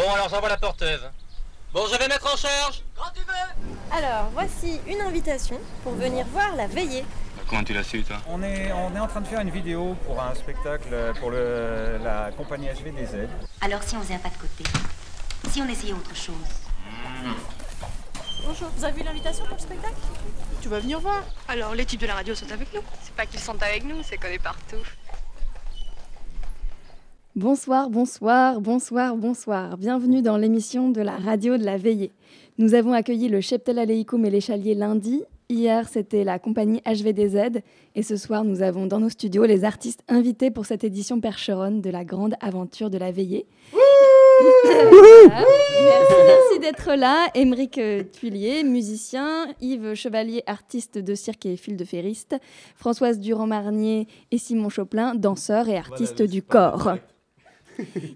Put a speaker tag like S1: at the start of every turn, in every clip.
S1: Bon, alors j'envoie la porteuse. Bon, je vais mettre en charge. Quand tu veux.
S2: Alors, voici une invitation pour venir voir la veillée.
S3: Comment tu l'as su, toi
S4: on est, on est en train de faire une vidéo pour un spectacle pour le, la compagnie HVDZ.
S5: Alors, si on faisait un pas de côté Si on essayait autre chose
S2: Bonjour, vous avez vu l'invitation pour le spectacle?
S6: Tu vas venir voir
S7: Alors, les types de la radio sont avec nous
S6: C'est pas qu'ils sont avec nous, c'est qu'on est partout.
S8: Bonsoir, bonsoir, bonsoir, bonsoir. Bienvenue dans l'émission de la radio de la veillée. Nous avons accueilli le Cheptel Aleikum et l'échalier lundi. Hier, c'était la compagnie HVDZ. Et ce soir, nous avons dans nos studios les artistes invités pour cette édition percheronne de la grande aventure de la veillée. Merci, d'être là. Émeric euh, Tuilier, musicien. Yves Chevalier, artiste de cirque et fil de ferriste. Françoise Durand-Marnier et Simon Choplin, danseurs et artistes du corps.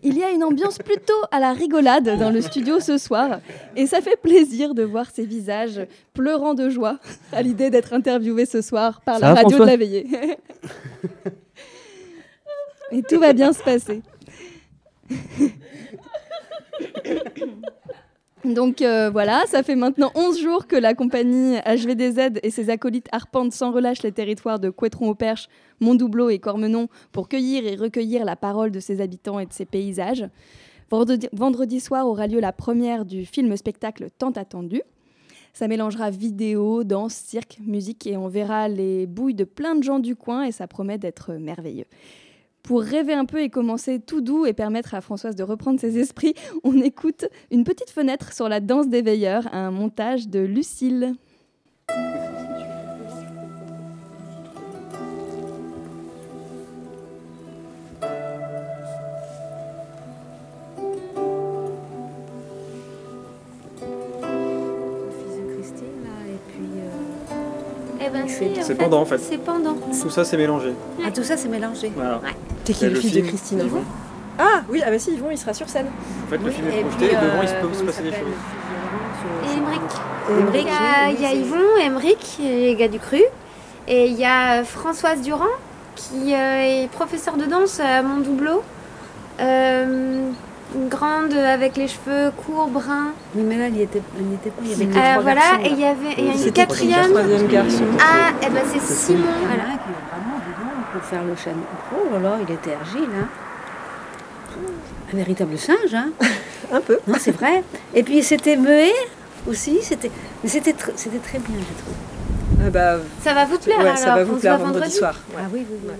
S8: Il y a une ambiance plutôt à la rigolade dans le studio ce soir et ça fait plaisir de voir ces visages pleurant de joie à l'idée d'être interviewés ce soir par la radio de la veillée. et tout va bien se passer. Donc euh, voilà, ça fait maintenant 11 jours que la compagnie HVDZ et ses acolytes arpentent sans relâche les territoires de Couétron-au-Perche, Montdoubleau et Cormenon pour cueillir et recueillir la parole de ses habitants et de ses paysages. Vendredi, vendredi soir aura lieu la première du film-spectacle tant attendu. Ça mélangera vidéo, danse, cirque, musique et on verra les bouilles de plein de gens du coin et ça promet d'être merveilleux. Pour rêver un peu et commencer tout doux et permettre à Françoise de reprendre ses esprits, on écoute Une petite fenêtre sur la danse des veilleurs, un montage de Lucille.
S9: c'est pendant en fait.
S2: C'est pendant.
S9: Tout ça c'est mélangé.
S2: Ah, tout ça c'est mélangé.
S9: Voilà.
S2: T'es qui le fils de Christine
S9: Yvon
S2: Ah oui, ah bah si, Yvon il sera sur scène.
S9: En fait, le film est projeté et devant il se peut se passer des choses.
S10: Et Emmerich. Il y a Yvon, Emmerich, les gars du cru. Et il y a Françoise Durand qui est professeure de danse à Montdoubleau. Euh, une grande avec les cheveux courts, bruns.
S2: Oui, mais là, il n'y était, était, pas. Il y avait que
S10: euh, voilà,
S2: garçons,
S10: et il y avait et une quatrième.
S2: troisième garçon.
S10: Ah, et ben c'est Simon.
S2: Voilà. Pour faire le chameau. Oh là là, il était agile, hein. Un véritable singe, hein.
S6: Un peu.
S2: Non, c'est vrai. Et puis c'était muet aussi. C'était, mais c'était, tr c'était très bien, je trouve.
S6: Ah bah,
S10: ça va vous plaire
S6: ouais,
S10: alors.
S6: Ça va vous
S10: on
S6: plaire
S10: se voit
S6: vendredi, soir.
S2: Ouais. Ah oui, oui, oui.
S6: Ouais.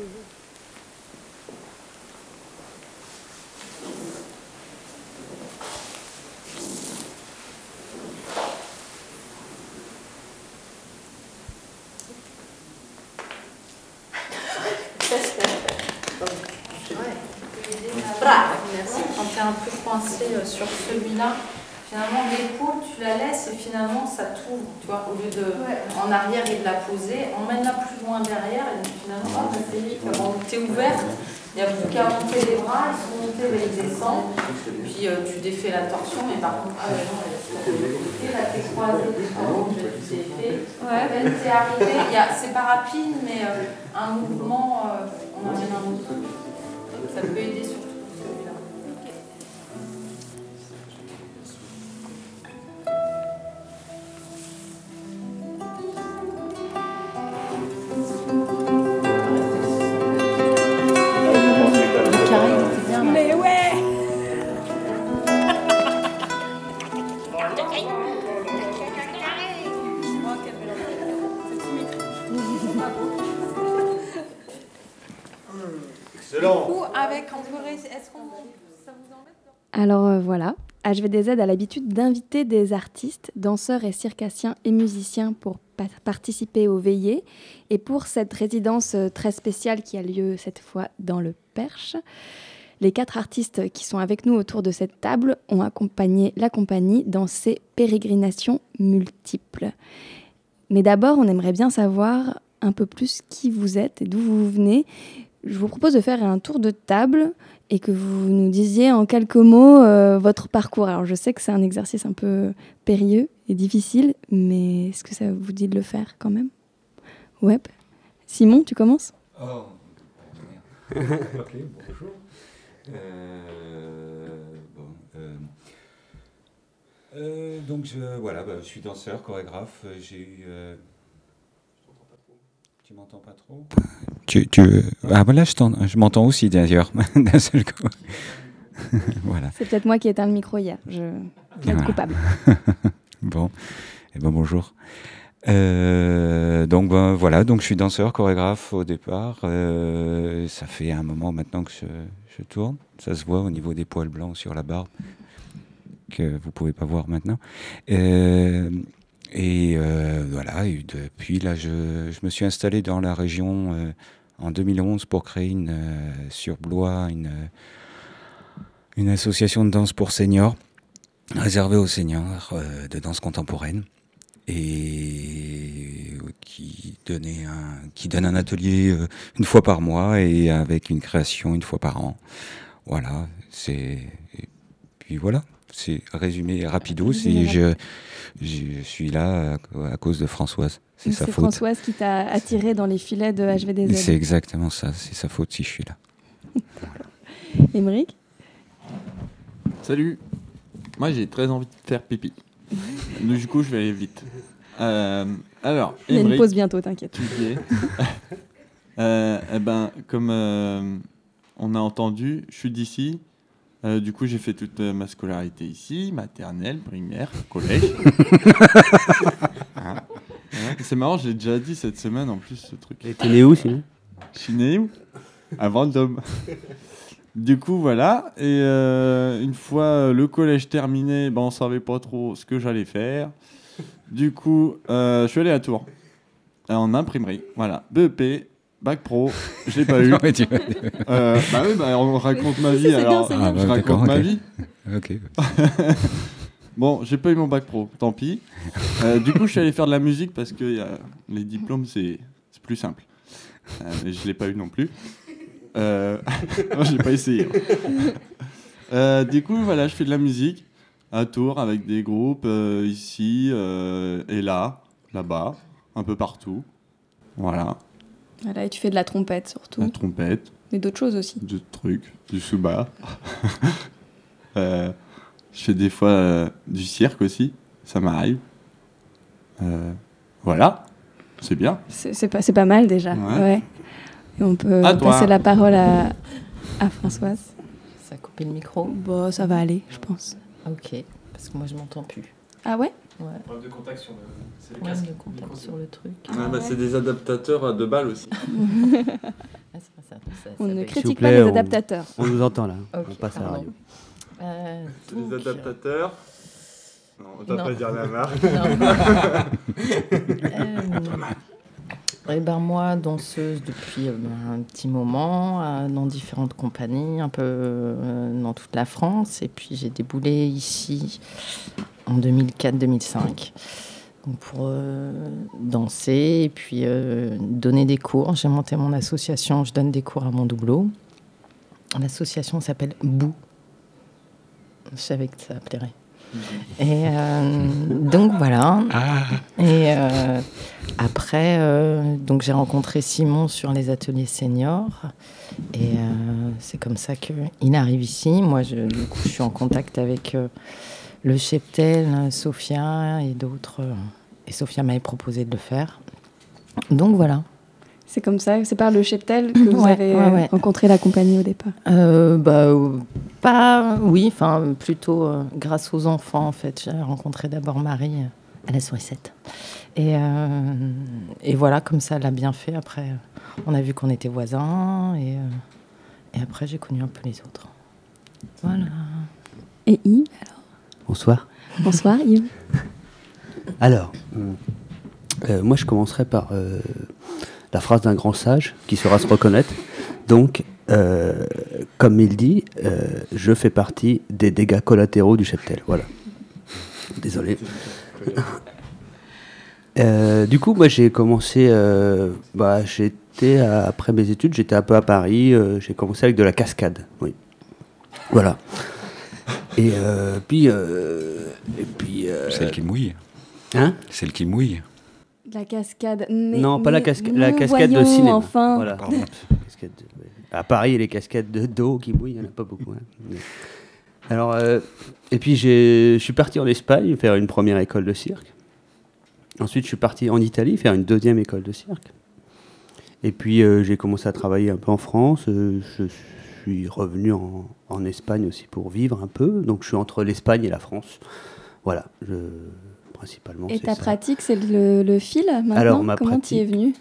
S11: Merci. Quand tu es un peu coincé sur celui-là, finalement l'épaule tu la laisses et finalement ça t'ouvre, tu vois, au lieu de en arrière et de la poser, emmène-la plus loin derrière et finalement c'est vite, quand tu es ouverte, il n'y a plus qu'à monter les bras, ils sont montés, mais ils descendent, puis euh, tu défais la torsion, mais par contre, ah ouais, non, là t'es croisé, tu t'es fait, ouais. t'es arrivé, c'est pas rapide, mais euh, un mouvement, euh, on amène un mouvement, ça peut aider sur
S8: Alors euh, voilà, HVDZ a l'habitude d'inviter des artistes, danseurs et circassiens et musiciens pour pa participer aux veillées. Et pour cette résidence euh, très spéciale qui a lieu cette fois dans le Perche, les quatre artistes qui sont avec nous autour de cette table ont accompagné la compagnie dans ses pérégrinations multiples. Mais d'abord, on aimerait bien savoir un peu plus qui vous êtes et d'où vous venez. Je vous propose de faire un tour de table et que vous nous disiez en quelques mots euh, votre parcours. Alors je sais que c'est un exercice un peu périlleux et difficile, mais est-ce que ça vous dit de le faire quand même? Ouais. Simon, tu commences?
S3: Oh, bonjour. Euh, bon, euh, donc je, voilà, bah, je suis danseur, chorégraphe. euh, J'ai eu. euh, Tu m'entends pas trop? Tu, tu, Ah, voilà, je, t'en- je m'entends aussi d'ailleurs, d'un seul coup. voilà.
S8: C'est peut-être moi qui ai éteint le micro hier. Je plaide
S3: Voilà.
S8: coupable.
S3: bon, et ben bonjour. Euh, donc ben, voilà, donc je suis danseur, chorégraphe au départ. Euh, ça fait un moment maintenant que je, tourne. Ça se voit au niveau des poils blancs sur la barbe que vous pouvez pas voir maintenant. Euh, et euh, voilà, et depuis là, je, je me suis installé dans la région euh, en 2011 pour créer une, sur Blois une, une association de danse pour seniors réservée aux seniors de danse contemporaine et qui donnait un qui donne un atelier euh, une fois par mois et avec une création une fois par an. Voilà, c'est et puis voilà, c'est résumé rapido. Et je, je suis là à, cause de Françoise. C'est sa
S8: C'est
S3: faute.
S8: Françoise qui t'a attiré dans les filets de HVDZ.
S3: C'est exactement ça. C'est sa faute si je suis là.
S8: Émeric?
S12: Salut. Moi, j'ai très envie de faire pipi. Du coup, je vais aller vite. Euh, alors,
S8: Il y a une pause bientôt, t'inquiète.
S12: tu y es. Euh, eh ben, comme euh, on a entendu, je suis d'ici. Euh, du coup, j'ai fait toute euh, ma scolarité ici, maternelle, primaire, collège. Hein Ouais, C'est marrant, je l'ai déjà dit cette semaine en plus ce truc.
S13: Et t'es né où sinon?
S12: Je suis né où? À Vendôme. Du coup, voilà. Et euh, une fois le collège terminé, ben, on savait pas trop ce que j'allais faire. Du coup, euh, je suis allé à Tours. euh, En imprimerie. Voilà. BEP, bac pro. Je l'ai pas eu.
S3: Non, mais tu-
S12: Euh, bah oui, bah, on raconte ma vie. alors,
S3: c'est bien. Ah, bah,
S12: je raconte ma vie.
S3: Ok.
S12: bon, j'ai pas eu mon bac pro, tant pis. Euh, du coup, je suis allé faire de la musique parce que les diplômes, c'est c'est plus simple. Euh, mais je l'ai pas eu non plus. Euh... non, j'ai pas essayé. Euh, du coup, voilà, je fais de la musique à Tours avec des groupes euh, ici euh, et là, là-bas, un peu partout. Voilà,
S8: Voilà, et tu fais de la trompette surtout.
S12: la trompette.
S8: Mais d'autres choses aussi.
S12: de trucs, du. Euh, je fais des fois euh, du cirque aussi, ça m'arrive. Euh, voilà, c'est bien.
S8: C'est c'est pas, c'est pas mal déjà.
S12: Ouais.
S8: Ouais. Et on peut
S12: À toi.
S8: passer la parole à, à Françoise.
S11: Ça a coupé le micro
S8: Bon, ça va aller, je pense.
S11: Ok, parce que moi je m'entends plus.
S8: Ah ouais
S11: Ouais.
S9: Problème de contact sur le. c'est le
S11: Problème
S9: casque.
S11: de contact sur le truc.
S12: Ah, bah, c'est des adaptateurs à deux balles aussi.
S11: Ah, c'est pas ça, ça-
S8: On
S11: ça
S8: ne critique pas les
S13: on-
S8: adaptateurs.
S13: On vous entend là. On passe à la radio.
S11: Euh,
S12: C'est
S11: donc,
S12: des adaptateurs. Non, on va
S11: Non.
S12: pas dire la marque.
S11: Euh, eh ben moi, danseuse depuis euh, ben, un petit moment, euh, dans différentes compagnies, un peu euh, dans toute la France. Et puis j'ai déboulé ici en 2004-2005 donc pour danser et puis donner des cours. J'ai monté mon association, je donne des cours à mon doubleau. L'association s'appelle Bou. Je savais que ça plairait. Et euh, donc voilà. Et euh, après, euh, donc j'ai rencontré Simon sur les ateliers seniors. Et c'est comme ça qu'il arrive ici. Moi, je, du coup, je suis en contact avec le cheptel, Sophia et d'autres. et Sophia m'avait proposé de le faire. Donc voilà.
S8: C'est comme ça, c'est par le cheptel que vous
S11: Ouais,
S8: avez
S11: ouais,
S8: euh,
S11: ouais.
S8: rencontré la compagnie au départ.
S11: Euh, bah, pas, oui, enfin, plutôt euh, grâce aux enfants, en fait. J'ai rencontré d'abord Marie à la sourisette. Et, euh, et voilà, comme ça, elle a bien fait. Après, on a vu qu'on était voisins. Et, euh, et après, j'ai connu un peu les autres. Voilà.
S8: Et Yves, alors?
S13: Bonsoir.
S8: Bonsoir Yves.
S13: Alors, euh, moi je commencerai par euh, la phrase d'un grand sage qui saura se reconnaître. Donc, euh, comme il dit, euh, je fais partie des dégâts collatéraux du cheptel. Voilà. Désolé. Euh, du coup, moi j'ai commencé, bah, j'étais à- après mes études, j'étais un peu à Paris, j'ai commencé avec de la cascade, oui. Voilà. Et puis, et puis.
S3: Celle qui mouille.
S13: Hein?
S3: Celle qui mouille.
S8: La cascade. mais-
S13: Non, pas la, casca- la cascade de cinéma.
S8: Enfin.
S13: Voilà. Cascade de- ouais. À Paris, les cascades de- d'eau qui mouillent, il n'y en a pas beaucoup. hein. Alors, euh, et puis je suis parti en Espagne faire une première école de cirque. Ensuite, je suis parti en Italie faire une deuxième école de cirque. Et puis, euh, j'ai commencé à travailler un peu en France. Euh, je suis revenu en, en Espagne aussi pour vivre un peu. Donc, je suis entre l'Espagne et la France. Voilà, je, principalement.
S8: Et ta
S13: ça.
S8: pratique, c'est le, le fil maintenant
S13: Alors, ma
S8: Comment tu y es venu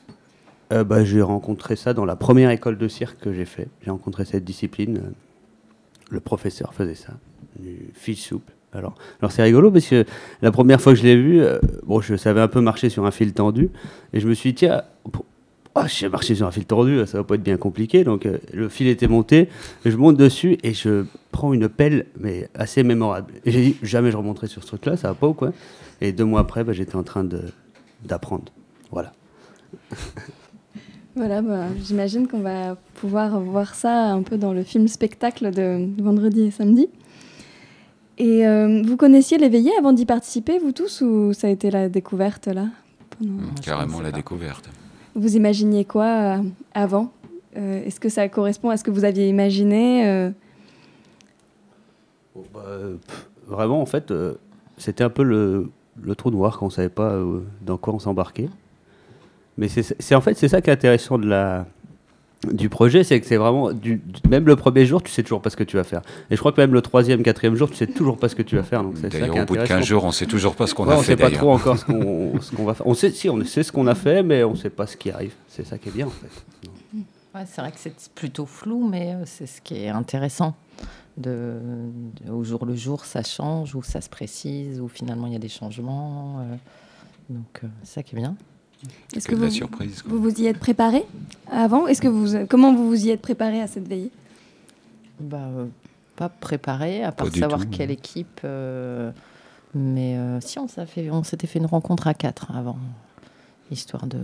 S13: Euh, bah, J'ai rencontré ça dans la première école de cirque que j'ai fait. J'ai rencontré cette discipline. euh, Le professeur faisait ça, du fil souple. Alors, alors c'est rigolo parce que la première fois que je l'ai vu, euh, bon, je savais un peu marcher sur un fil tendu. Et je me suis dit, tiens, oh, je sais marcher sur un fil tendu, ça va pas être bien compliqué. Donc euh, le fil était monté, je monte dessus et je prends une pelle, mais assez mémorable. Et j'ai dit, jamais je remonterai sur ce truc-là, ça va pas ou quoi? Et deux mois après, bah, j'étais en train d'apprendre. Voilà.
S8: Voilà, bah, j'imagine qu'on va pouvoir voir ça un peu dans le film spectacle de vendredi et samedi. Et euh, vous connaissiez l'éveillé avant d'y participer, vous tous, ou ça a été la découverte là pendant-
S3: Carrément la découverte.
S8: Vous imaginiez quoi euh, avant? Euh, Est-ce que ça correspond à ce que vous aviez imaginé euh,
S13: Bah, pff, vraiment, en fait, euh, c'était un peu le, le trou noir quand on savait pas euh, dans quoi on s'embarquait. Mais c'est en fait c'est ça qui est intéressant de la du projet, c'est que c'est vraiment du, du- même le premier jour, tu sais toujours pas ce que tu vas faire. Et je crois que même le troisième, quatrième jour, tu sais toujours pas ce que tu vas faire. Donc c'est ça qui
S3: D'ailleurs,
S13: est
S3: au bout de 15
S13: intéressant.
S3: jours, on sait toujours pas ce qu'on
S13: Ouais,
S3: a
S13: on
S3: fait.
S13: sait pas trop encore ce qu'on va faire. On sait si on sait ce qu'on a fait, mais on sait pas ce qui arrive. C'est ça qui est bien en fait.
S11: Ouais, c'est vrai que c'est plutôt flou, mais euh, c'est ce qui est intéressant. De, de- au jour le jour, ça change, ou ça se précise, ou finalement il y a des changements. euh, donc euh, c'est ça qui est bien.
S8: Est-ce
S3: Que
S8: que
S3: de la
S8: vous,
S3: surprise,
S8: vous vous y êtes préparé avant? Est-ce que vous comment vous vous y êtes préparé à cette veillée
S11: Bah, euh, pas préparé, à part savoir
S3: tout,
S11: quelle équipe. euh, mais euh, si, on, s'est fait- on s'était fait une rencontre à quatre avant, histoire de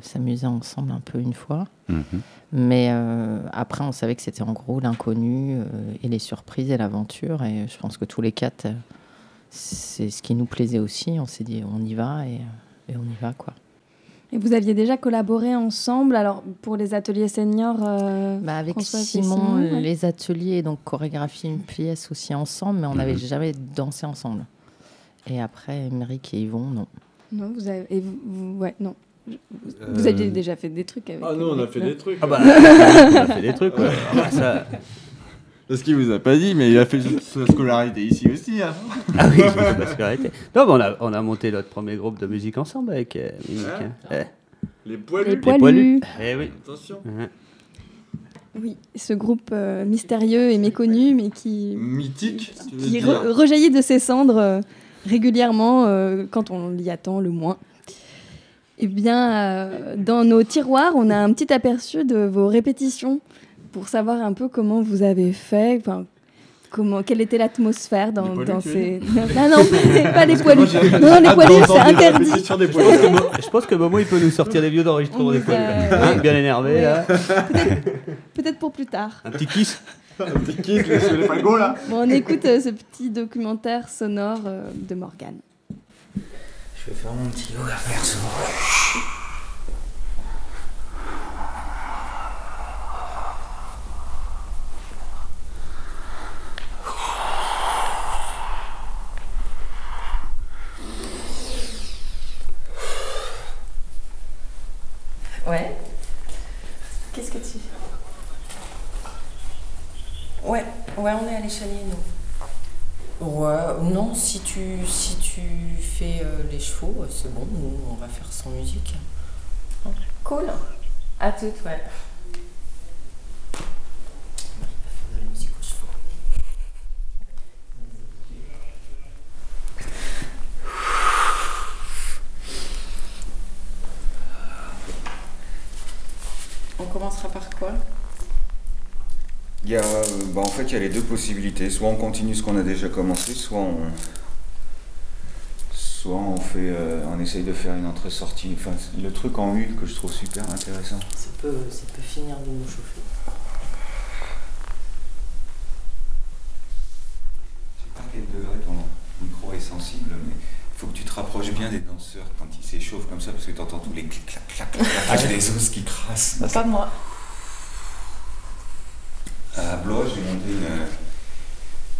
S11: s'amuser ensemble un peu une fois.
S3: Mhm.
S11: Mais euh, après, on savait que c'était en gros l'inconnu euh, et les surprises et l'aventure. Et je pense que tous les quatre, c'est ce qui nous plaisait aussi. On s'est dit, on y va et, et on y va, quoi.
S8: Et vous aviez déjà collaboré ensemble, alors pour les ateliers seniors euh,
S11: Bah, avec Simon,
S8: ouais.
S11: les ateliers, donc chorégraphie une pièce aussi ensemble, mais on n'avait
S3: Mhm.
S11: jamais dansé ensemble. Et après, Émeric et Yvon, non.
S8: Non, vous avez, et vous, vous- ouais, non. Vous,
S12: Euh,
S8: aviez déjà fait des trucs avec.
S9: Ah non, on a fait des trucs.
S13: Ah bah, on a fait des trucs. ouais. Ah, ça-
S12: Parce qu'il vous a pas dit, mais il a fait sa scolarité ici aussi. Hein.
S13: Ah oui, que arrêtez. Non, mais on a, on a monté notre premier groupe de musique ensemble avec euh,
S12: Ouais.
S13: hein. Eh,
S12: Les poilus.
S8: Les
S13: les
S8: poilus.
S13: poilus. Eh oui.
S12: Attention.
S8: Oui, ce groupe euh, mystérieux et méconnu, mais qui,
S12: Mythique. tu veux
S8: qui
S12: dire.
S8: re- rejaillit de ses cendres euh, régulièrement euh, quand on l'y attend le moins. Eh bien, euh, dans nos tiroirs, on a un petit aperçu de vos répétitions pour savoir un peu comment vous avez fait, comment, quelle était l'atmosphère dans, ces.
S12: dire?
S8: Non, non, pas les poilus. Non, non, les
S12: hâte
S8: poilus, c'est interdit.
S13: Je pense que Momo, il peut nous sortir des vieux d'enregistrement des poilus.
S8: a-
S13: Hein, bien énervé, là.
S8: Peut-être pour plus tard.
S13: Un petit kiss.
S12: Les là.
S8: Bon, on écoute euh, ce petit documentaire sonore euh, de Morgane.
S14: Je vais faire mon petit yoga perso.
S15: Ouais. Qu'est-ce que tu Ouais, nous. Ouais, non, si tu, si tu fais euh, les chevaux, euh, c'est bon, nous, on va faire sans musique. Cool. À toutes, ouais.
S14: De la musique aux chevaux.
S15: On commencera par quoi
S3: Il y a, euh, bah, en fait, il y a les deux possibilités. Soit on continue ce qu'on a déjà commencé, soit on, soit on fait, euh, on essaye de faire une entrée-sortie. Enfin, le truc en U que je trouve super intéressant.
S15: ça peut, ça peut finir de nous chauffer.
S3: Je sais pas à quel degré ton micro est sensible, mais il faut que tu te rapproches bien des danseurs quand ils s'échauffent comme ça, parce que tu entends tous les clics, clac, clac, clac, clac, des os qui crassent.
S15: Pas moi.
S3: À Blois, j'ai monté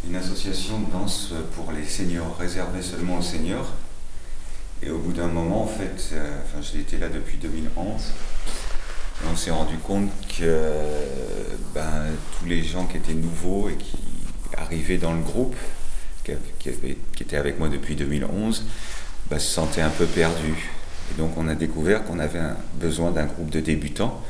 S3: une, association de danse pour les seniors, réservée seulement aux seniors. Et au bout d'un moment, en fait, euh, enfin, j'étais là depuis 2011, et on s'est rendu compte que ben, tous les gens qui étaient nouveaux et qui arrivaient dans le groupe, qui, étaient avec moi depuis 2011, ben, se sentaient un peu perdus. Et donc on a découvert qu'on avait besoin d'un groupe de débutants.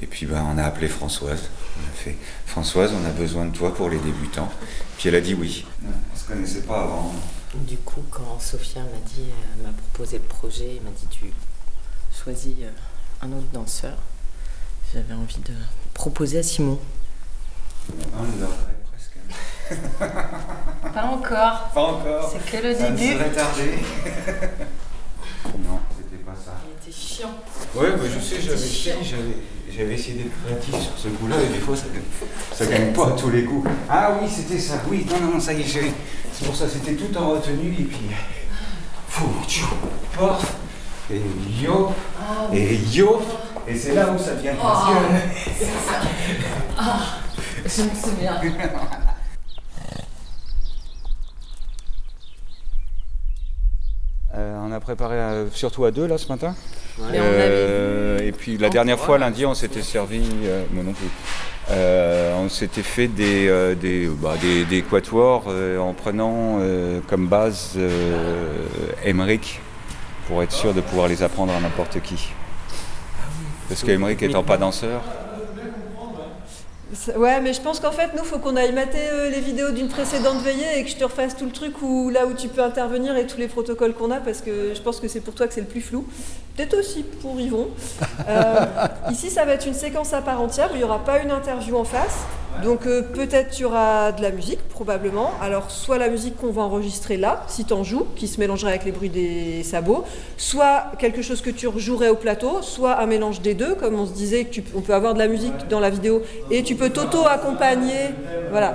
S3: Et puis ben, on a appelé Françoise. On a fait Françoise, on a besoin de toi pour les débutants. Puis elle a dit oui. On se connaissait pas avant.
S11: Du coup, quand Sophia m'a dit, euh, m'a proposé le projet, elle m'a dit tu choisis euh, un autre danseur, j'avais envie de proposer à Simon.
S3: On l'aurait presque.
S11: Pas encore.
S3: Pas encore.
S11: C'est que le
S3: Ça ne
S11: début.
S3: serait tardé. non, c'était pas ça.
S11: Il était chiant.
S3: Ouais, bah, je sais, j'avais j'avais- essayé d'être créatif sur ce coup-là, et des fois, ça gagne, ça gagne pas à tous les coups. Ah oui, c'était ça, oui, non, non, ça y est, j'ai- c'est pour ça, c'était tout en retenue, et puis... Fou, tchou, paf, et yo,
S11: Ah
S3: et yo, et c'est là où ça devient parce
S11: Oh,
S3: que...
S11: c'est ça. Ah, je me souviens.
S3: Euh, on a préparé euh, surtout à deux là ce matin? Euh, et puis la dernière fois, lundi, on s'était servi, euh, moi non plus. Euh, on s'était fait des, euh, des, bah, des, des quatuors euh, en prenant euh, comme base euh, Emmerich pour être sûr de pouvoir les apprendre à n'importe qui. Parce qu'Emmerich étant pas danseur,
S6: Ouais, mais je pense qu'en fait, nous, faut qu'on aille mater euh, les vidéos d'une précédente veillée et que je te refasse tout le truc où, là où tu peux intervenir et tous les protocoles qu'on a, parce que je pense que c'est pour toi que c'est le plus flou. Peut-être aussi pour Yvon. Euh, ici, ça va être une séquence à part entière où il n'y aura pas une interview en face. Donc euh, peut-être tu auras de la musique, probablement. Alors soit la musique qu'on va enregistrer là, si tu en joues, qui se mélangerait avec les bruits des sabots, soit quelque chose que tu rejouerais au plateau, soit un mélange des deux, comme on se disait, que tu- on peut avoir de la musique dans la vidéo et tu peux t'auto-accompagner. Voilà,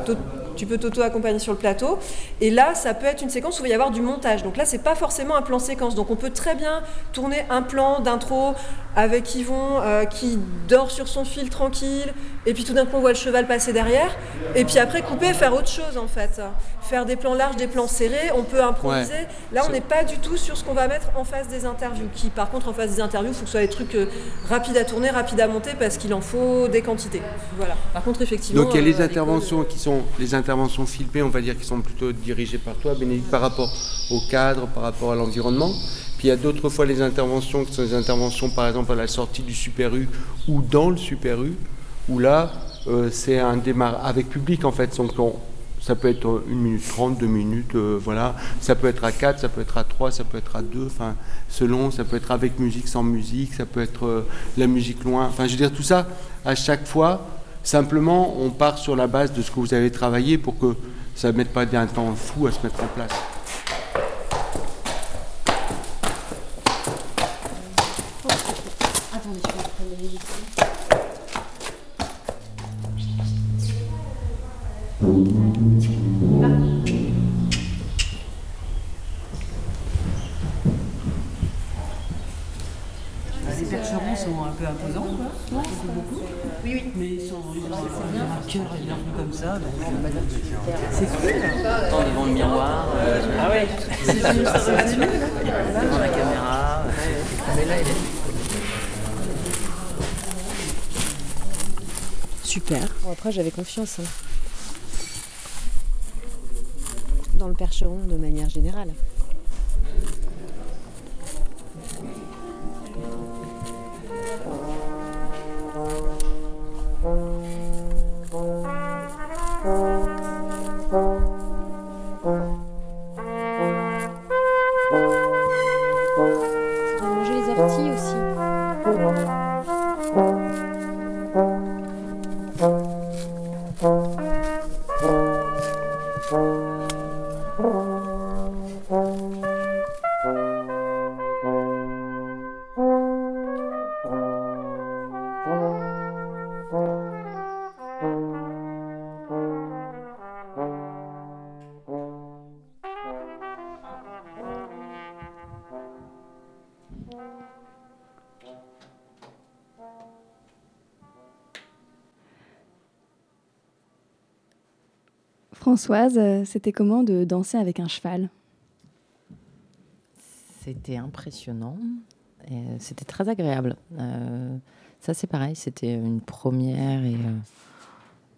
S6: tu peux t'auto-accompagner sur le plateau. Et là, ça peut être une séquence où il va y avoir du montage. Donc là, c'est pas forcément un plan séquence. Donc on peut très bien tourner un plan d'intro avec Yvon euh, qui dort sur son fil tranquille, et puis tout d'un coup on voit le cheval passer derrière, et puis après couper faire autre chose en fait. Faire des plans larges, des plans serrés, on peut improviser.
S16: Ouais.
S6: Là, on n'est pas du tout sur ce qu'on va mettre en face des interviews. Qui, par contre, en face des interviews, il faut que ce soit des trucs euh, rapides à tourner, rapides à monter, parce qu'il en faut des quantités. Voilà. Par contre, effectivement.
S16: Donc il y a les
S6: euh,
S16: interventions qui sont les interventions filmées, on va dire, qui sont plutôt dirigées par toi, Bénédicte, par rapport au cadre, par rapport à l'environnement. Puis il y a d'autres fois les interventions qui sont des interventions, par exemple, à la sortie du Super U ou dans le Super U, où là, euh, c'est un démarrage avec public en fait. Donc on- ça peut être euh, 1 minute 30, 2 minutes, euh, voilà. Ça peut être à 4, ça peut être à 3, ça peut être à 2, enfin, selon, ça peut être avec musique, sans musique, ça peut être euh, la musique loin. Enfin, je veux dire, tout ça, à chaque fois, simplement, on part sur la base de ce que vous avez travaillé pour que ça ne mette pas un temps fou à se mettre en place.
S17: Après, j'avais confiance hein. dans le percheron de manière générale.
S8: Françoise, euh, c'était comment de danser avec un cheval?
S11: C'était impressionnant. euh, C'était très agréable. Euh, ça, c'est pareil. C'était une première et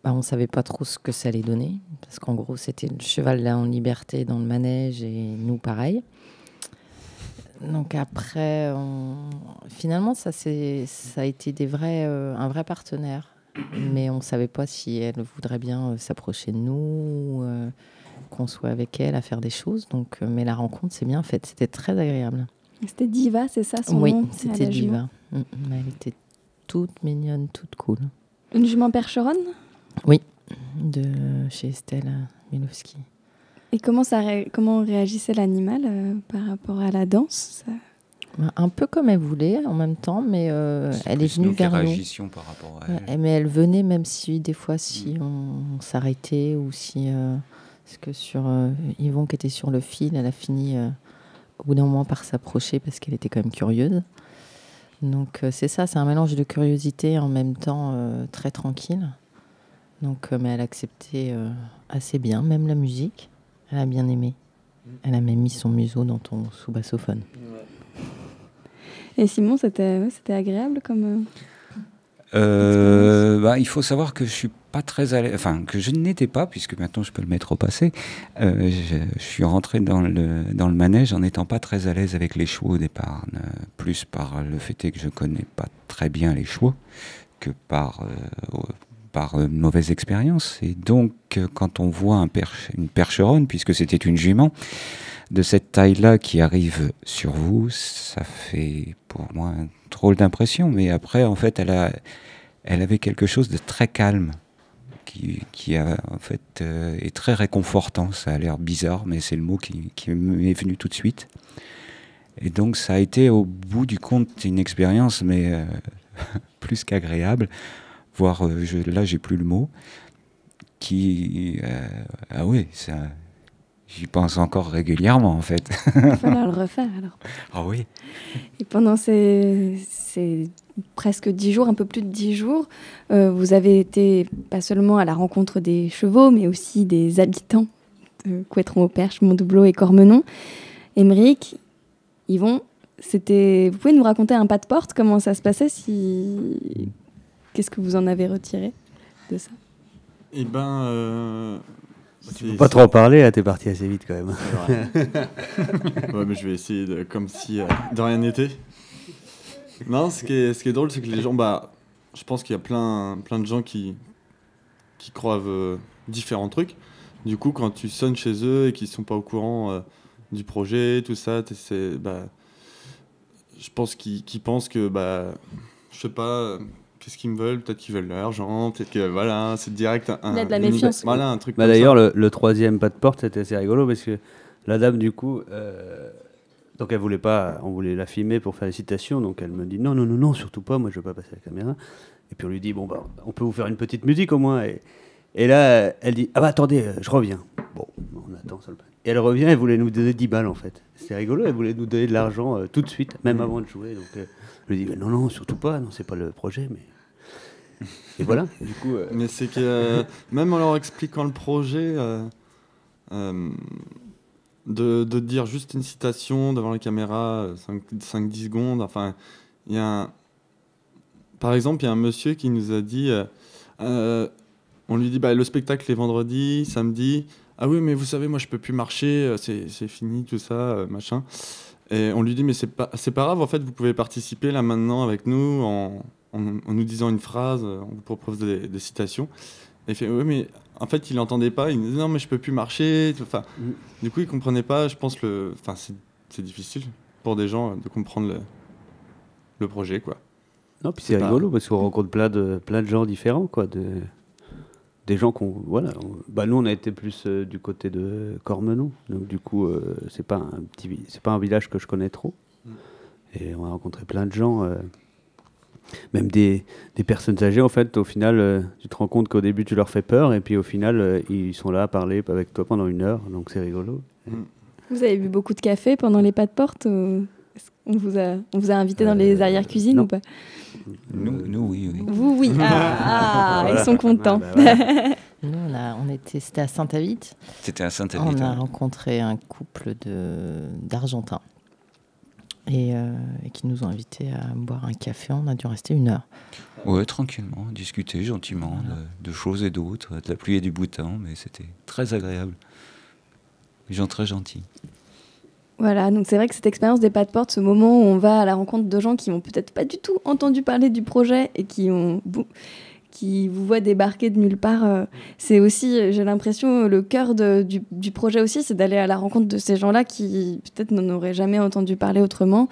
S11: bah, on savait pas trop ce que ça allait donner. Parce qu'en gros, c'était le cheval là en liberté dans le manège et nous, pareil. Donc après, on- finalement, ça, ça a été des vrais, un vrai partenaire. Mais on ne savait pas si elle voudrait bien euh, s'approcher de nous, ou, euh, qu'on soit avec elle à faire des choses. Donc, euh, mais la rencontre s'est bien faite. C'était très agréable.
S8: C'était Diva, c'est ça son
S11: oui,
S8: nom? à
S11: c'était Diva. Mm, mm, Elle était toute mignonne, toute cool.
S8: Une jument percheronne?
S11: Oui, de chez Estelle Milowski.
S8: Et comment, ça ré- comment réagissait l'animal euh, par rapport à la danse? Ça-
S11: Un peu comme elle voulait en même temps, mais euh, elle est venue
S3: nous
S11: vers nous.
S3: réagissions par rapport à
S11: Ouais,
S3: elle.
S11: mais elle venait même si des fois si on, on s'arrêtait ou si euh, parce que sur euh, Yvon qui était sur le fil, elle a fini euh, au bout d'un moment par s'approcher parce qu'elle était quand même curieuse. Donc euh, c'est ça, c'est un mélange de curiosité en même temps euh, très tranquille. Donc euh, mais elle acceptait euh, assez bien, même la musique. Elle a bien aimé. Elle a même mis son museau dans ton sous-bassophone.
S8: Et Simon, c'était ouais, c'était agréable comme. euh,
S3: Euh, bah, il faut savoir que je suis pas très l'aise, enfin que je n'étais pas, puisque maintenant je peux le mettre au passé. euh, je, je suis rentré dans le, dans le manège en n'étant pas très à l'aise avec les chevaux au départ, euh, plus par le fait que je connais pas très bien les chevaux que par, par une mauvaise expérience. Et donc, quand on voit un perche, une percheronne, puisque c'était une jument, de cette taille-là qui arrive sur vous, ça fait pour moi un drôle d'impression. Mais après, en fait, elle, a, elle avait quelque chose de très calme qui, qui a, en fait, euh, est très réconfortant. Ça a l'air bizarre, mais c'est le mot qui, m'est venu tout de suite. Et donc, ça a été au bout du compte une expérience, mais euh, plus qu'agréable. Voire, euh, là, j'ai plus le mot. Qui. ah oui, ça. J'y pense encore régulièrement, en fait.
S8: Il va falloir le refaire alors.
S3: Ah oui.
S8: Et pendant ces, ces presque dix jours, un peu plus de dix jours, euh, vous avez été pas seulement à la rencontre des chevaux, mais aussi des habitants de Couëtron-au-Perche, Montdoubleau et Cormenon. Émeric, Yvon, c'était. Vous pouvez nous raconter un pas de porte Comment ça se passait si... Qu'est-ce que vous en avez retiré de ça?
S12: Eh ben. euh,
S13: Tu peux pas trop en parler, t'es parti assez vite quand même.
S12: Ouais, mais je vais essayer de, comme si euh, de rien n'était. Non, ce qui est, ce qui est drôle, c'est que les gens, bah, je pense qu'il y a plein, plein de gens qui, qui croient euh, différents trucs. Du coup, quand tu sonnes chez eux et qu'ils sont pas au courant euh, du projet, tout ça, bah, je pense qu'ils pensent que, bah, je sais pas, qu'est-ce qu'ils me veulent Peut-être qu'ils veulent de l'argent, peut-être que, voilà, c'est direct un.
S8: Il y a de la
S12: une-
S8: méfiance.
S12: Voilà, un truc
S13: Bah. D'ailleurs, le, le troisième pas de porte, c'était assez rigolo parce que la dame, du coup, euh, donc elle voulait pas, on voulait la filmer pour faire les citations, donc elle me dit non, non, non, non, surtout pas, moi je veux pas passer la caméra. Et puis on lui dit bon, bah, on peut vous faire une petite musique au moins. Et, et là, elle dit ah bah attendez, euh, je reviens. Bon, on attend ça. le passe. Et elle revient, elle voulait nous donner 10 balles en fait. C'était rigolo, elle voulait nous donner de l'argent euh, tout de suite, même avant de jouer. Donc euh, je lui dis non, non, surtout pas, non, c'est pas le projet, mais. Et voilà, du coup. euh,
S12: Mais c'est que euh, même en leur expliquant le projet, euh, euh, de, de dire juste une citation devant la caméra, 5-10 secondes, enfin, il y a un... Par exemple, il y a un monsieur qui nous a dit, euh, euh, on lui dit, bah, le spectacle est vendredi, samedi, ah oui, mais vous savez, moi je peux plus marcher, c'est c'est fini, tout ça, euh, machin. Et on lui dit, mais c'est pas, c'est pas grave, en fait, vous pouvez participer là maintenant avec nous en, en, en nous disant une phrase, euh, on vous propose des, des citations. Et il fait, oui, mais en fait, il n'entendait pas, il nous dit, non, mais je peux plus marcher. Enfin, Du coup, il comprenait pas, je pense, le. Enfin, c'est difficile pour des gens euh, de comprendre le, le projet, quoi.
S13: Non, puis c'est
S12: pas-
S13: rigolo parce qu'on rencontre plein de, plein de gens différents, quoi. De, des gens qu'on. Voilà. on- bah, nous, on a été plus euh, du côté de Cormenon. Donc, du coup, euh, c'est pas un petit pas un village que je connais trop. Et on a rencontré plein de gens. euh, même des, des personnes âgées, en fait, au final, euh, tu te rends compte qu'au début, tu leur fais peur, et puis au final, euh, ils sont là à parler avec toi pendant une heure, donc c'est rigolo.
S8: Vous avez bu beaucoup de café pendant les pas de porte ou qu'on vous a, on vous a invité dans les arrières-cuisines ou pas
S3: Nous, nous, oui, oui.
S8: Vous, oui. Ah, ah,
S13: Voilà.
S8: ils sont contents.
S13: Ah, bah, voilà.
S11: Nous, on on a, on était, c'était à Saint-Avit.
S3: C'était à Saint-Avit.
S11: On a rencontré un couple de d'Argentins et, euh, et qui nous ont invités à boire un café. On a dû rester une heure.
S3: Ouais, tranquillement, discuter gentiment de, de choses et d'autres, de la pluie et du beau temps, mais c'était très agréable. Les gens très gentils.
S8: Voilà, donc c'est vrai que cette expérience des pas de porte, ce moment où on va à la rencontre de gens qui ont peut-être pas du tout entendu parler du projet et qui ont qui vous voient débarquer de nulle part, euh, c'est aussi, euh, j'ai l'impression, le cœur de- du, du projet aussi, c'est d'aller à la rencontre de ces gens-là qui peut-être n'en auraient jamais entendu parler autrement.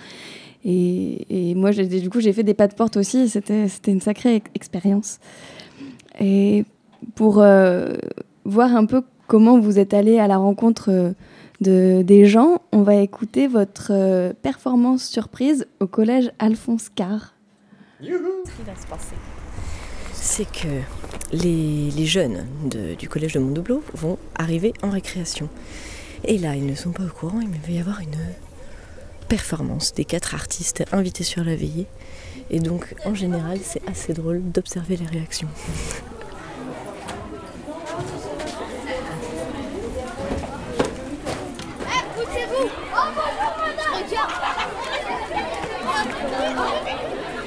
S8: Et, et moi, du coup, j'ai fait des pas de porte aussi, et c'était c'était une sacrée ex- expérience. Et pour euh, voir un peu comment vous êtes allé à la rencontre euh, de, des gens, on va écouter votre euh, performance surprise au collège Alphonse Carr.
S17: Ce qui va se passer, c'est que les, jeunes du collège de Mondoubleau vont arriver en récréation. Et là, ils ne sont pas au courant, il va y avoir une performance des quatre artistes invités sur la veillée. Et donc, en général, c'est assez drôle d'observer les réactions.
S18: Poussez-vous Oh bonjour madame Regarde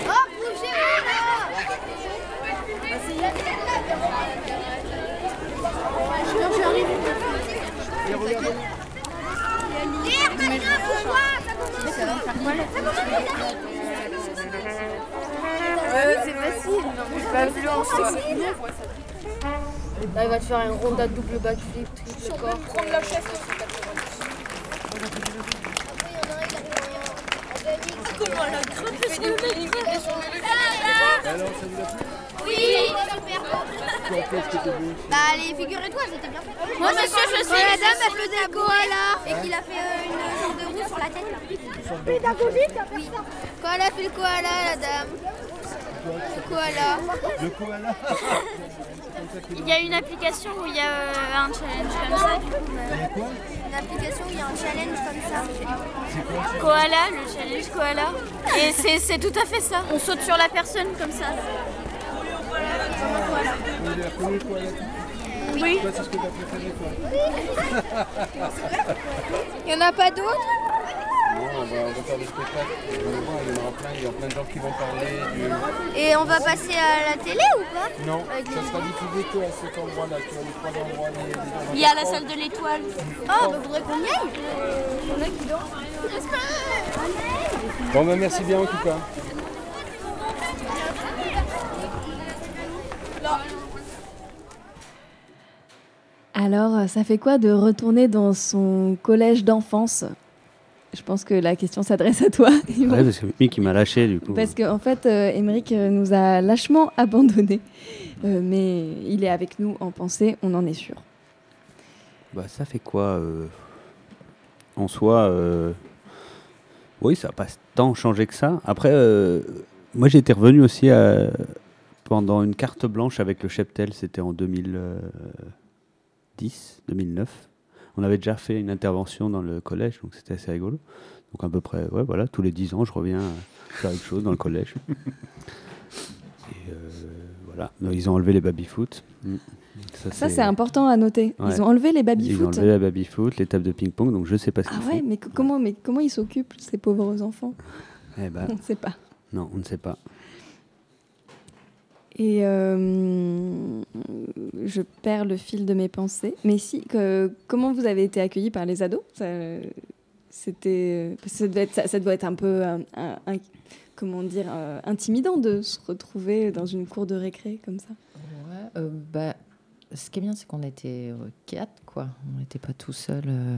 S18: Oh bougez-vous là Hier, maintenant, pourquoi Ça
S19: Ouais, c'est facile. Non, mais pas violent, quoi. Là, il va te faire un ronda double backflip, triple corps. prendre la chaise.
S18: Comment elle a grimpé sur le
S19: Alors, ça vous a plu
S18: Oui, super Bah allez, figurez-toi, c'était bien fait. Moi, monsieur, je suis. la dame, elle faisait le koala. Et qu'il a fait euh, une genre de roue sur la tête. là. Pédagogique Oui. Quand elle a fait le koala, la dame. Le koala.
S12: Le koala
S18: Il y a une application où il y a euh, un challenge comme ça, du coup. bah, Une application où il y a un challenge comme ça. Koala, le challenge koala. Et c'est c'est tout à fait ça. On saute sur la personne comme ça. Oui.
S12: Toi, c'est ce que t'as préféré, toi
S18: Il y en a pas d'autres?
S12: On va, on va faire des spectacles. On va voir, il y en aura plein, il y a plein de gens qui vont parler du...
S18: Et on va passer à la télé ou pas?
S12: Non,
S18: Avec
S12: ça
S18: les-
S12: sera diffusé que à cet endroit-là, tu vois, les trois endroits. Les, les endroits
S18: Il y a la salle de l'étoile. Oh, bah faudrait qu'on y aille? On a qui dort
S12: Bon, bah merci bien en tout cas.
S8: Alors, ça fait quoi de retourner dans son collège d'enfance? Je pense que la question s'adresse à toi.
S13: Ouais, parce que Mick, m'a lâché, du coup.
S8: Parce qu'en en fait, euh, Émeric euh, nous a lâchement abandonnés. Euh, mais il est avec nous en pensée, on en est sûr.
S13: Bah, ça fait quoi euh, En soi, euh, oui, ça n'a pas tant changé que ça. Après, euh, moi, été revenu aussi pendant une carte blanche avec le cheptel, c'était en 2010, 2009. On avait déjà fait une intervention dans le collège, donc c'était assez rigolo. Donc à peu près, ouais, voilà, tous les 10 ans, je reviens euh, faire quelque chose dans le collège. Et euh, voilà, Donc, ils ont enlevé les baby-foot. Mm.
S8: Ça, c'est important à noter. Ils ont enlevé les
S13: Ils ont
S8: baby-foot.
S13: enlevé la baby-foot, les tables de ping-pong, donc je sais pas ce
S8: Ah
S13: qu'ils
S8: ouais,
S13: font.
S8: mais co- comment, mais comment ils s'occupent, ces pauvres enfants?
S13: Eh ben,
S8: On ne sait pas.
S13: Non, on ne sait pas.
S8: Et euh, je perds le fil de mes pensées. Mais si, que, comment vous avez été accueillis par les ados? Ça, C'était, ça, devait être, ça, ça doit être un peu, un- un- un- comment dire, euh, intimidant de se retrouver dans une cour de récré comme ça.
S11: Ouais, euh, bah, ce qui est bien, c'est qu'on était euh, quatre, quoi. On n'était pas tout seul. euh,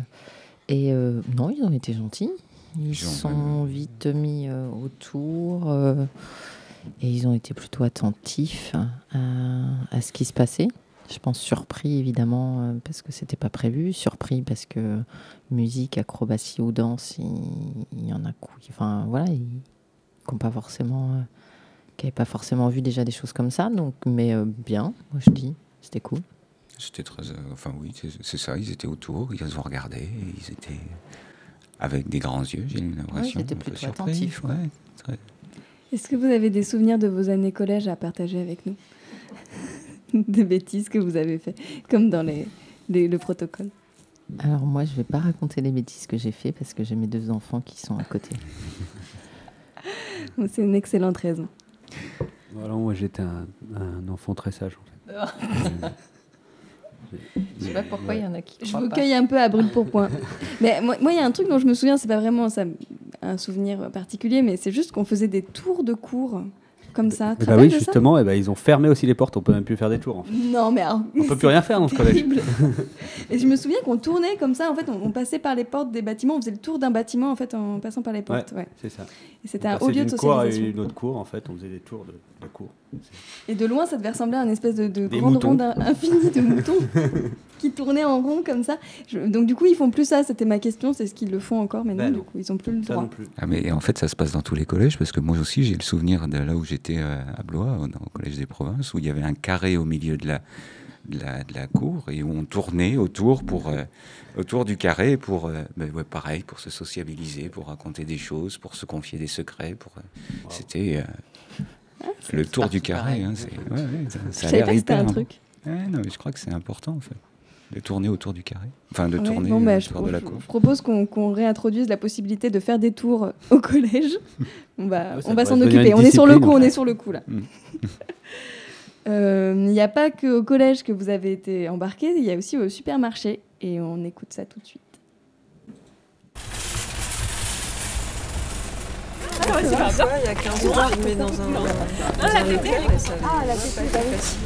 S11: et euh, non, ils ont été gentils. Ils
S3: Ils ont
S11: sont vite mis euh, autour. Euh, et ils ont été plutôt attentifs à, à ce qui se passait. Je pense surpris, évidemment, euh, parce que c'était pas prévu. Surpris parce que musique, acrobatie ou danse, il, y en a. Enfin, voilà, ils n'ont pas forcément. euh, qui n'avaient pas forcément vu déjà des choses comme ça. Donc, mais euh, bien, moi je dis, c'était cool.
S3: C'était très. euh, enfin, oui, c'est ça. Ils étaient autour, ils ont regardé, et ils étaient avec des grands yeux, j'ai l'impression.
S11: ils étaient plutôt
S3: surpris,
S11: attentifs,
S3: ouais,
S11: ouais.
S3: très-
S8: Est-ce que vous avez des souvenirs de vos années collège à partager avec nous des bêtises que vous avez fait, comme dans les, les- le protocole
S11: Alors moi, je vais pas raconter les bêtises que j'ai fait parce que j'ai mes deux enfants qui sont à côté.
S8: Bon, C'est une excellente raison.
S13: Voilà, moi j'étais un, un enfant très sage en fait.
S11: Je sais pas pourquoi il y en a qui.
S8: Je vous
S11: pas.
S8: cueille un peu à brûle pour point. mais moi, moi, il y a un truc dont je me souviens, c'est pas vraiment ça, un souvenir particulier, mais c'est juste qu'on faisait des tours de cours comme ça.
S13: Bah oui, justement, eh ben, ils ont fermé aussi les portes, on peut même plus faire des tours. En fait.
S8: Non, mais alors,
S13: On peut plus rien faire dans ce collège.
S8: Et je me souviens qu'on tournait comme ça, en fait, on, on passait par les portes des bâtiments, on faisait le tour d'un bâtiment en fait en passant par les portes. Ouais.
S13: c'est ça.
S8: Et c'était un haut lieu de
S13: d'une cour à
S8: socialisation.
S13: une autre cour, en fait, on faisait des tours de, de cour.
S8: Et de loin, ça devait ressembler à une espèce de, de grande ronde in- infinie de moutons qui tournaient en rond comme ça. Je- donc du coup, ils font plus ça. C'était ma question. C'est ce qu'ils le font encore, mais non,
S3: Ben
S8: du coup, ils ont plus le droit.
S3: Ah, mais en fait, ça se passe dans tous les collèges, parce que moi aussi, j'ai le souvenir de là où j'étais euh, à Blois, au, au collège des provinces, où il y avait un carré au milieu de la, de la, de la cour, et où on tournait autour, pour, euh, autour du carré, pour, euh, ben ouais, pareil, pour se sociabiliser, pour raconter des choses, pour se confier des secrets. Pour, euh, C'était euh, le tour du carré. hein, c'est- ouais, ouais, ça, a l'air hyper
S8: un truc.
S3: Ouais, non, mais je crois que c'est important, en fait, de tourner autour du carré. Enfin, de
S8: Ouais,
S3: tourner
S8: bon, bah,
S3: euh,
S8: je,
S3: autour de la cour.
S8: je propose qu'on réintroduise la possibilité de faire des tours au collège. On va,
S3: Ouais, ça
S8: on va s'en occuper. On est sur le coup. On est sur le coup là.
S3: Mm.
S8: Euh, Il n'y a pas que au collège que vous avez été embarqué. Il y a aussi au supermarché. Et on écoute ça tout de suite.
S6: Ah ouais, c'est parfois, il y a 15 ans, je mets dans un, local et ça
S18: Ah, la
S6: c'est pas
S18: bah oui.
S6: facile.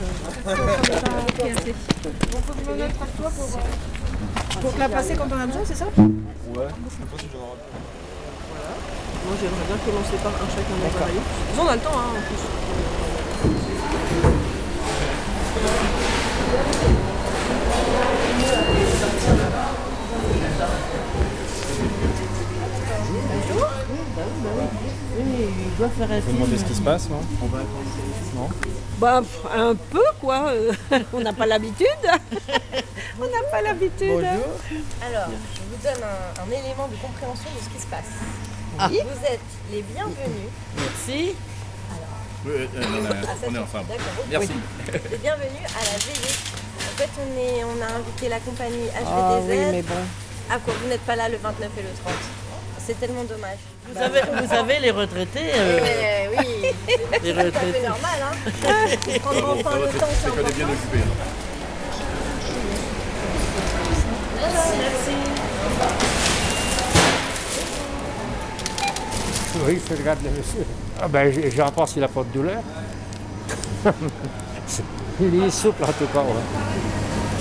S18: Bon, faut me mette avec toi pour. euh,
S6: Pour te la passer quand on a besoin, c'est ça?
S9: Ouais, je sais pas si j'en aurai
S6: Moi j'aimerais bien commencer par un chacun dans un rayon. On a le temps hein, en plus.
S11: Bonjour. Oui, il doit faire un
S9: On peut demander ce qui se passe, non Non
S20: Bah, un peu quoi. euh, on n'a pas l'habitude. on n'a pas l'habitude.
S21: Alors, je vous donne un, un élément de compréhension de ce qui se passe.
S20: Ah.
S21: Vous êtes les bienvenus.
S20: Merci.
S9: Oui, euh, on, est-
S21: Ah,
S9: on est ensemble.
S21: d'accord.
S9: Merci.
S21: Les bienvenus à la veillée. En fait, on, est, on a invité la compagnie HVDZ.
S20: Ah oui, mais bon.
S21: Ah quoi, vous n'êtes pas là le 29 et le 30 C'est tellement dommage.
S20: Vous avez, vous avez les retraités. euh,
S21: oui,
S20: Les
S21: c'est tout à fait
S20: retraités.
S21: normal. Hein. Prendre enfin le temps, c'est
S9: C'est qu'on est bien
S21: important.
S9: occupé.
S22: Oui, je regarde le monsieur. Ah ben, je, je rapporte s'il n'a pas de douleur. Il est souple en tout cas. ouais.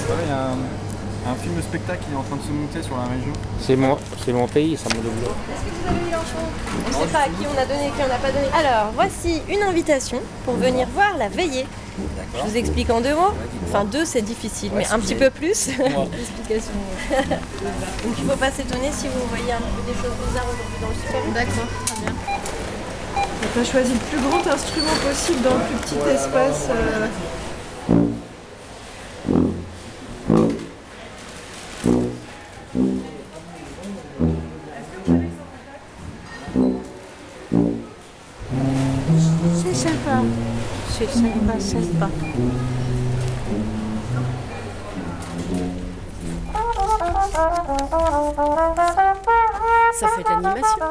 S9: Ouais, Il y a un, un film spectacle qui est en train de se monter sur la région.
S22: C'est mon, c'est mon pays, ça mon double.
S21: Est-ce que vous avez eu l'info On ne sait pas à qui on a donné et qui on n'a pas donné. Alors, voici une invitation pour venir voir la veillée. Je vous explique en deux mots. Enfin, deux, c'est difficile, mais un petit peu plus. L'explication. Donc, il ne faut pas s'étonner si vous voyez un peu des choses bizarres aujourd'hui dans le super. D'accord, très bien.
S6: On a choisi le plus grand instrument possible dans le plus petit espace. euh,
S21: Ça fait de l'animation.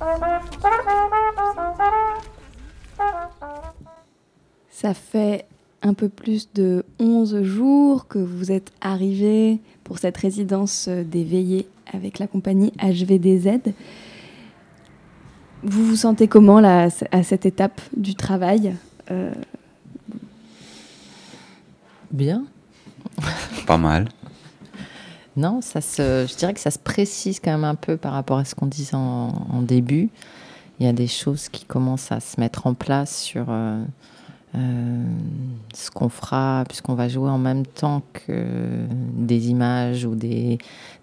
S8: Ça fait un peu plus de 11 jours que vous êtes arrivé pour cette résidence des veillées avec la compagnie HVDZ. Vous vous sentez comment là, à cette étape du travail?
S11: Bien.
S3: Pas mal.
S11: Non, ça se, je dirais que ça se précise quand même un peu par rapport à ce qu'on disait en, en début. Il y a des choses qui commencent à se mettre en place sur euh, euh, ce qu'on fera, puisqu'on va jouer en même temps que des images ou des,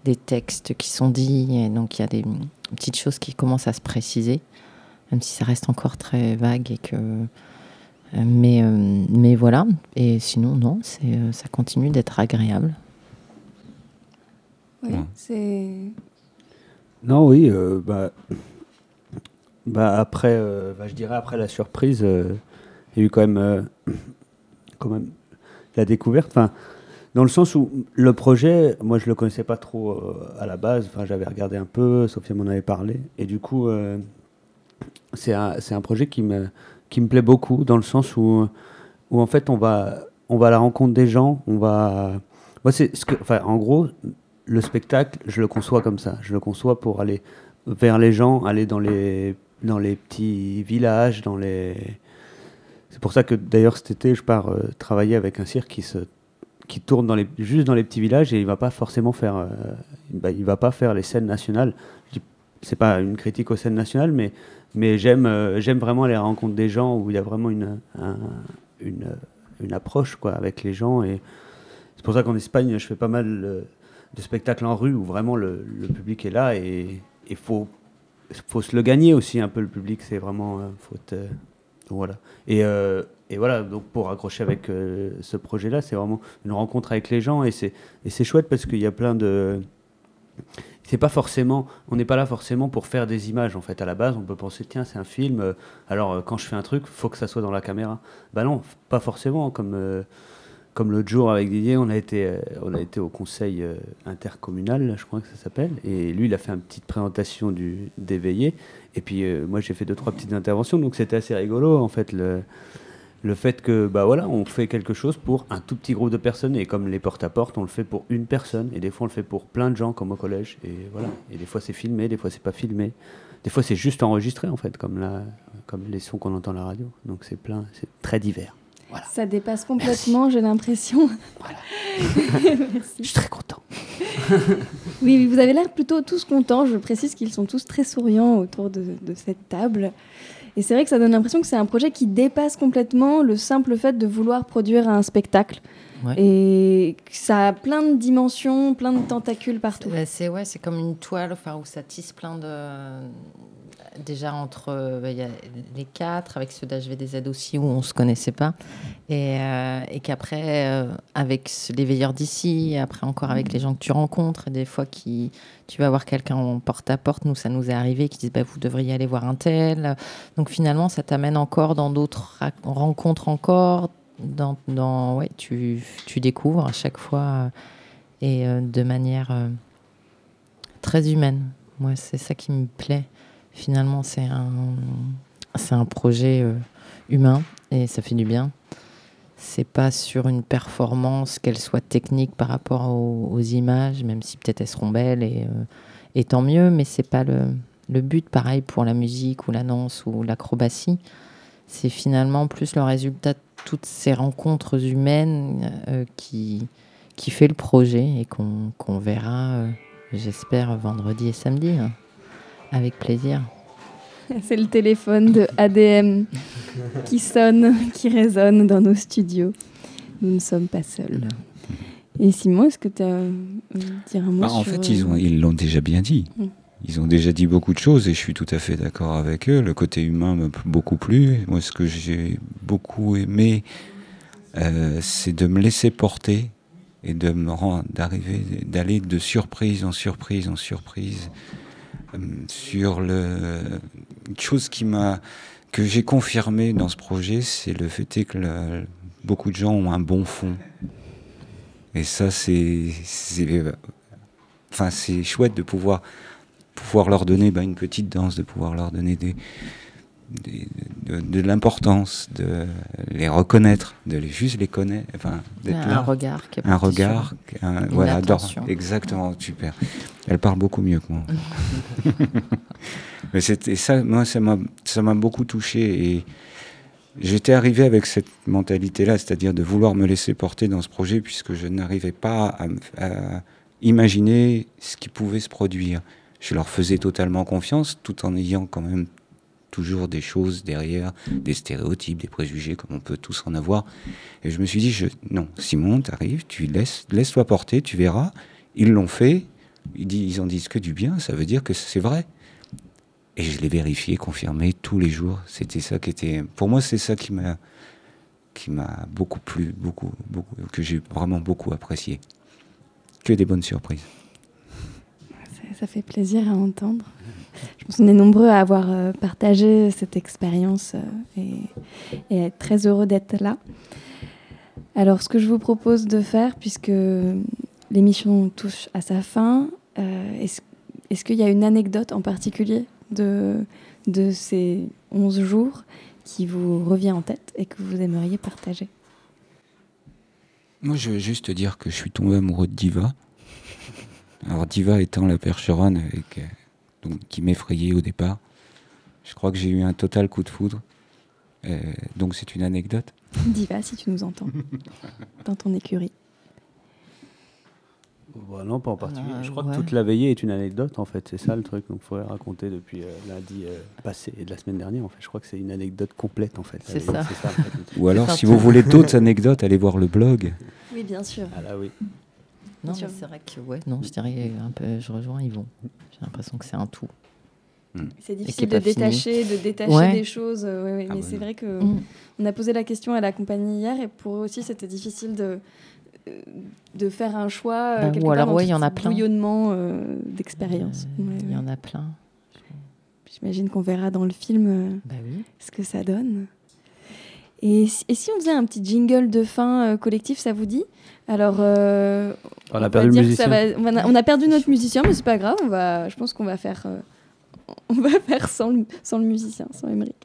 S11: des textes qui sont dits. Et donc il y a des petites choses qui commencent à se préciser, même si ça reste encore très vague et que. Mais, euh, mais voilà, et sinon, non, c'est, euh, ça continue d'être agréable.
S8: oui, c'est.
S13: Non, oui, euh, bah, bah après, euh, bah, je dirais après la surprise, euh, il y a eu quand même euh, quand même la découverte. Enfin, dans le sens où le projet, moi je le connaissais pas trop euh, à la base. Enfin, j'avais regardé un peu, Sophia m'en avait parlé, et du coup, euh, c'est un, c'est un projet qui me qui me plaît beaucoup dans le sens où où en fait on va on va à la rencontre des gens, on va moi c'est ce que enfin en gros le spectacle, je le conçois comme ça. Je le conçois pour aller vers les gens, aller dans les dans les petits villages, dans les c'est pour ça que d'ailleurs cet été je pars euh, travailler avec un cirque qui se qui tourne dans les, juste dans les petits villages et il va pas forcément faire, euh, bah, il va pas faire les scènes nationales. C'est pas une critique aux scènes nationales, mais, mais j'aime, euh, j'aime vraiment les rencontres des gens où il y a vraiment une, un- une, approche quoi avec les gens et c'est pour ça qu'en Espagne je fais pas mal de spectacles en rue où vraiment le, le public est là et il faut, faut se le gagner aussi un peu le public. C'est vraiment, euh, faut euh, voilà. Et, et voilà, donc pour accrocher avec ce projet-là, c'est vraiment une rencontre avec les gens et c'est chouette parce qu'il y a plein de c'est pas forcément on n'est pas là forcément pour faire des images en fait. À la base on peut penser tiens c'est un film euh, alors euh, quand je fais un truc faut que ça soit dans la caméra. Bah non pas forcément comme euh, comme l'autre jour avec Didier on a été on a été au conseil intercommunal je crois que ça s'appelle et lui il a fait une petite présentation du d'éveillé et puis moi j'ai fait deux trois petites interventions donc c'était assez rigolo en fait le fait que bah voilà on fait quelque chose pour un tout petit groupe de personnes et comme les porte à porte on le fait pour une personne et des fois on le fait pour plein de gens comme au collège et voilà et des fois c'est filmé des fois c'est pas filmé des fois c'est juste enregistré en fait comme la comme les sons qu'on entend à la radio donc c'est plein c'est très divers
S8: Ça dépasse complètement, j'ai l'impression. Merci.
S13: Je suis très content.
S8: oui, oui, vous avez l'air plutôt tous contents. Je précise qu'ils sont tous très souriants autour de, de cette table. Et c'est vrai que ça donne l'impression que c'est un projet qui dépasse complètement le simple fait de vouloir produire un spectacle.
S11: Ouais.
S8: Et ça a plein de dimensions, plein de tentacules partout.
S11: Bah, c'est ouais, c'est comme une toile enfin, où ça tisse plein de. Déjà entre euh, bah, les quatre, avec ceux d'HVDZ aussi où on se connaissait pas, et, euh, qu'après euh, avec les veilleurs d'ici, après encore avec les gens que tu rencontres, des fois qui tu vas voir quelqu'un en porte à porte, nous ça nous est arrivé, qui disent bah, vous devriez aller voir un tel, donc finalement ça t'amène encore dans d'autres rencontres encore, dans, dans ouais tu, tu découvres à chaque fois et de manière très humaine. Moi, c'est ça qui me plaît. Finalement, c'est un, un projet euh, humain et ça fait du bien. C'est pas sur une performance, qu'elle soit technique par rapport aux, images, même si peut-être elles seront belles et, euh, et tant mieux, mais c'est pas le, le but. Pareil pour la musique ou la danse ou l'acrobatie. C'est finalement plus le résultat de toutes ces rencontres humaines euh, qui, qui fait le projet et qu'on qu'on verra, j'espère, vendredi et samedi. hein. Avec plaisir.
S8: C'est le téléphone de ADM qui sonne, qui résonne dans nos studios. Nous ne sommes pas seuls. Et Simon, est-ce que tu as dire un mot
S3: Bah, en
S8: sur,
S3: fait,
S8: euh,
S3: ils ont- ils l'ont déjà bien dit.
S8: Mm.
S3: Ils ont déjà dit beaucoup de choses et je suis tout à fait d'accord avec eux. Le côté humain m'a beaucoup plu. Moi, ce que j'ai beaucoup aimé, euh, c'est de me laisser porter et de me rendre, d'arriver, d'aller de surprise en surprise en surprise euh, sur le une chose qui m'a que j'ai confirmé dans ce projet, c'est le fait que beaucoup de gens ont un bon fond. Et ça, c'est, c'est, enfin, c'est chouette de pouvoir, pouvoir leur donner bah, une petite danse, de pouvoir leur donner des, des- de, de l'importance, de les reconnaître, de les, juste les connaître, enfin, d'être
S11: Un regard
S3: un regard, un-
S11: une
S3: voilà, exactement, super. Elle parle beaucoup mieux que moi. Mais c'était ça, moi, ça m'a, ça m'a beaucoup touché et j'étais arrivé avec cette mentalité-là, c'est-à-dire de vouloir me laisser porter dans ce projet puisque je n'arrivais pas à imaginer ce qui pouvait se produire. Je leur faisais totalement confiance tout en ayant quand même toujours des choses derrière, des stéréotypes, des préjugés comme on peut tous en avoir. Et je me suis dit, non, Simon, t'arrives, tu laisses, laisse-toi porter, tu verras. Ils l'ont fait, ils en disent que du bien, ça veut dire que c'est vrai. Et je l'ai vérifié, confirmé tous les jours. C'était ça qui était, pour moi, c'est ça qui m'a, qui m'a beaucoup plu, beaucoup, beaucoup, que j'ai vraiment beaucoup apprécié. Que des bonnes surprises.
S8: Ça, fait plaisir à entendre. Je pense qu'on est nombreux à avoir euh, partagé cette expérience euh, et, et être très heureux d'être là. Alors, ce que je vous propose de faire, puisque l'émission touche à sa fin, euh, est-ce est-ce qu'il y a une anecdote en particulier de, de ces 11 jours qui vous revient en tête et que vous aimeriez partager?
S3: Moi, je veux juste dire que je suis tombé amoureux de Diva. Alors, Diva étant la percheronne avec, donc, qui m'effrayait au départ. Je crois que j'ai eu un total coup de foudre. Euh, donc, c'est une anecdote.
S8: Diva, si tu nous entends, dans ton écurie.
S13: Bah non, pas en particulier.
S8: Euh,
S13: je crois
S8: ouais.
S13: que toute la veillée est une anecdote, en fait. C'est ça le truc. Donc, il faudrait raconter depuis euh, lundi euh, passé et de la semaine dernière. En fait, je crois que c'est une anecdote complète, en fait.
S11: C'est ça.
S13: en fait.
S3: Ou alors, si vous voulez d'autres anecdotes, allez voir le blog.
S8: Oui, bien sûr.
S13: Ah là, oui.
S11: Non, c'est vrai que ouais, non, je dirais un peu, je rejoins Yvon. J'ai l'impression que c'est un tout.
S8: C'est
S11: Et qui est
S8: difficile de détacher, de détacher
S11: Ouais.
S8: des choses. euh, ouais, ouais,
S11: Ah
S8: mais
S11: bah
S8: c'est vrai que
S11: Mm.
S8: on a posé la question à la compagnie hier et pour eux aussi c'était difficile de de faire un choix. quelque
S11: ou alors,
S8: tout
S11: il y en a plein.
S8: Bouillonnement euh, d'expérience.
S11: Euh,
S8: Ouais,
S11: Il y en a plein.
S8: J'imagine qu'on verra dans le film euh,
S11: Bah oui.
S8: ce que ça donne. Et si, et si on faisait un petit jingle de fin euh, collectif, ça vous dit? Alors, euh,
S13: On a perdu le
S8: ça va- on, a, on a perdu notre musicien, mais c'est pas grave. On va, je pense qu'on va faire, euh, on va faire sans le, sans le musicien, sans Émeric.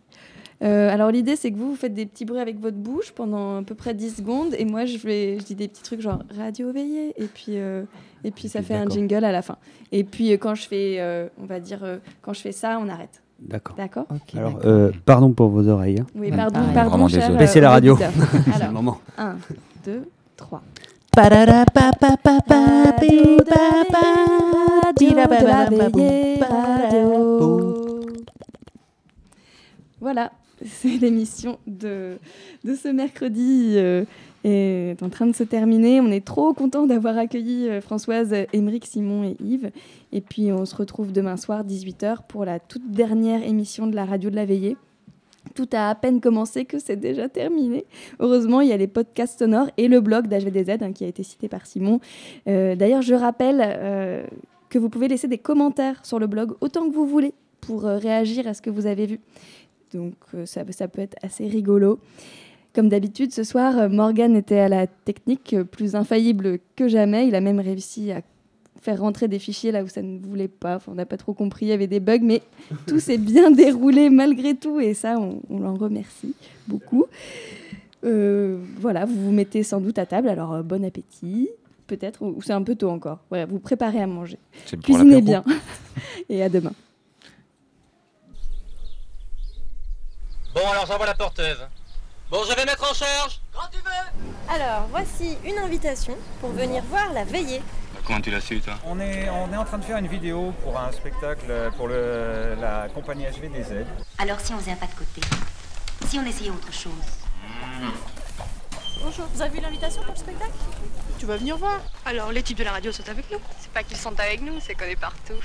S8: Euh, alors l'idée c'est que vous, vous faites des petits bruits avec votre bouche pendant à peu près 10 secondes et moi je, vais, je dis des petits trucs genre radio veillée et puis, et puis ça fait un jingle à la fin. Et puis quand je fais, on va dire, quand je fais ça, on arrête.
S13: D'accord.
S8: D'accord
S13: Alors, euh, pardon pour vos oreilles. hein.
S8: Oui, pardon,
S13: Vraiment
S8: pardon, cher, euh,
S13: Baissez la radio.
S8: Alors,
S13: moment.
S8: 1, 2, 3. Voilà, c'est l'émission de, de ce mercredi euh, est en train de se terminer. On est trop content d'avoir accueilli euh, Françoise, Émeric, Simon et Yves. Et puis on se retrouve demain soir 18h pour la toute dernière émission de la radio de la veillée. Tout a à peine commencé que c'est déjà terminé. Heureusement, il y a les podcasts sonores et le blog d'HVDZ hein, qui a été cité par Simon. Euh, D'ailleurs, je rappelle euh, que vous pouvez laisser des commentaires sur le blog autant que vous voulez pour réagir à ce que vous avez vu. Donc ça peut être assez rigolo. Comme d'habitude, ce soir, Morgan était à la technique, plus infaillible que jamais. Il a même réussi à faire rentrer des fichiers là où ça ne voulait pas. Enfin, on n'a pas trop compris, il y avait des bugs, mais tout s'est bien déroulé malgré tout. Et ça, on, on l'en remercie beaucoup. Euh, voilà, vous vous mettez sans doute à table. Alors, euh, bon appétit. Peut-être, ou ou c'est un peu tôt encore. Voilà, vous préparez à manger. Cuisinez bien. Et à demain.
S1: Bon, alors j'envoie la porteuse. Bon, je vais mettre en charge. Quand tu veux.
S21: Alors, voici une invitation pour venir voir la veillée.
S9: Comment tu l'as su, toi on est, on est en train de faire une vidéo pour un spectacle pour le, la compagnie HVDZ.
S23: Alors si on faisait un pas de côté Si on essayait autre chose
S7: Bonjour, vous avez vu l'invitation pour le spectacle? Tu vas venir voir Alors, les types de la radio sont avec nous
S24: C'est pas qu'ils sont avec nous, c'est qu'on est partout.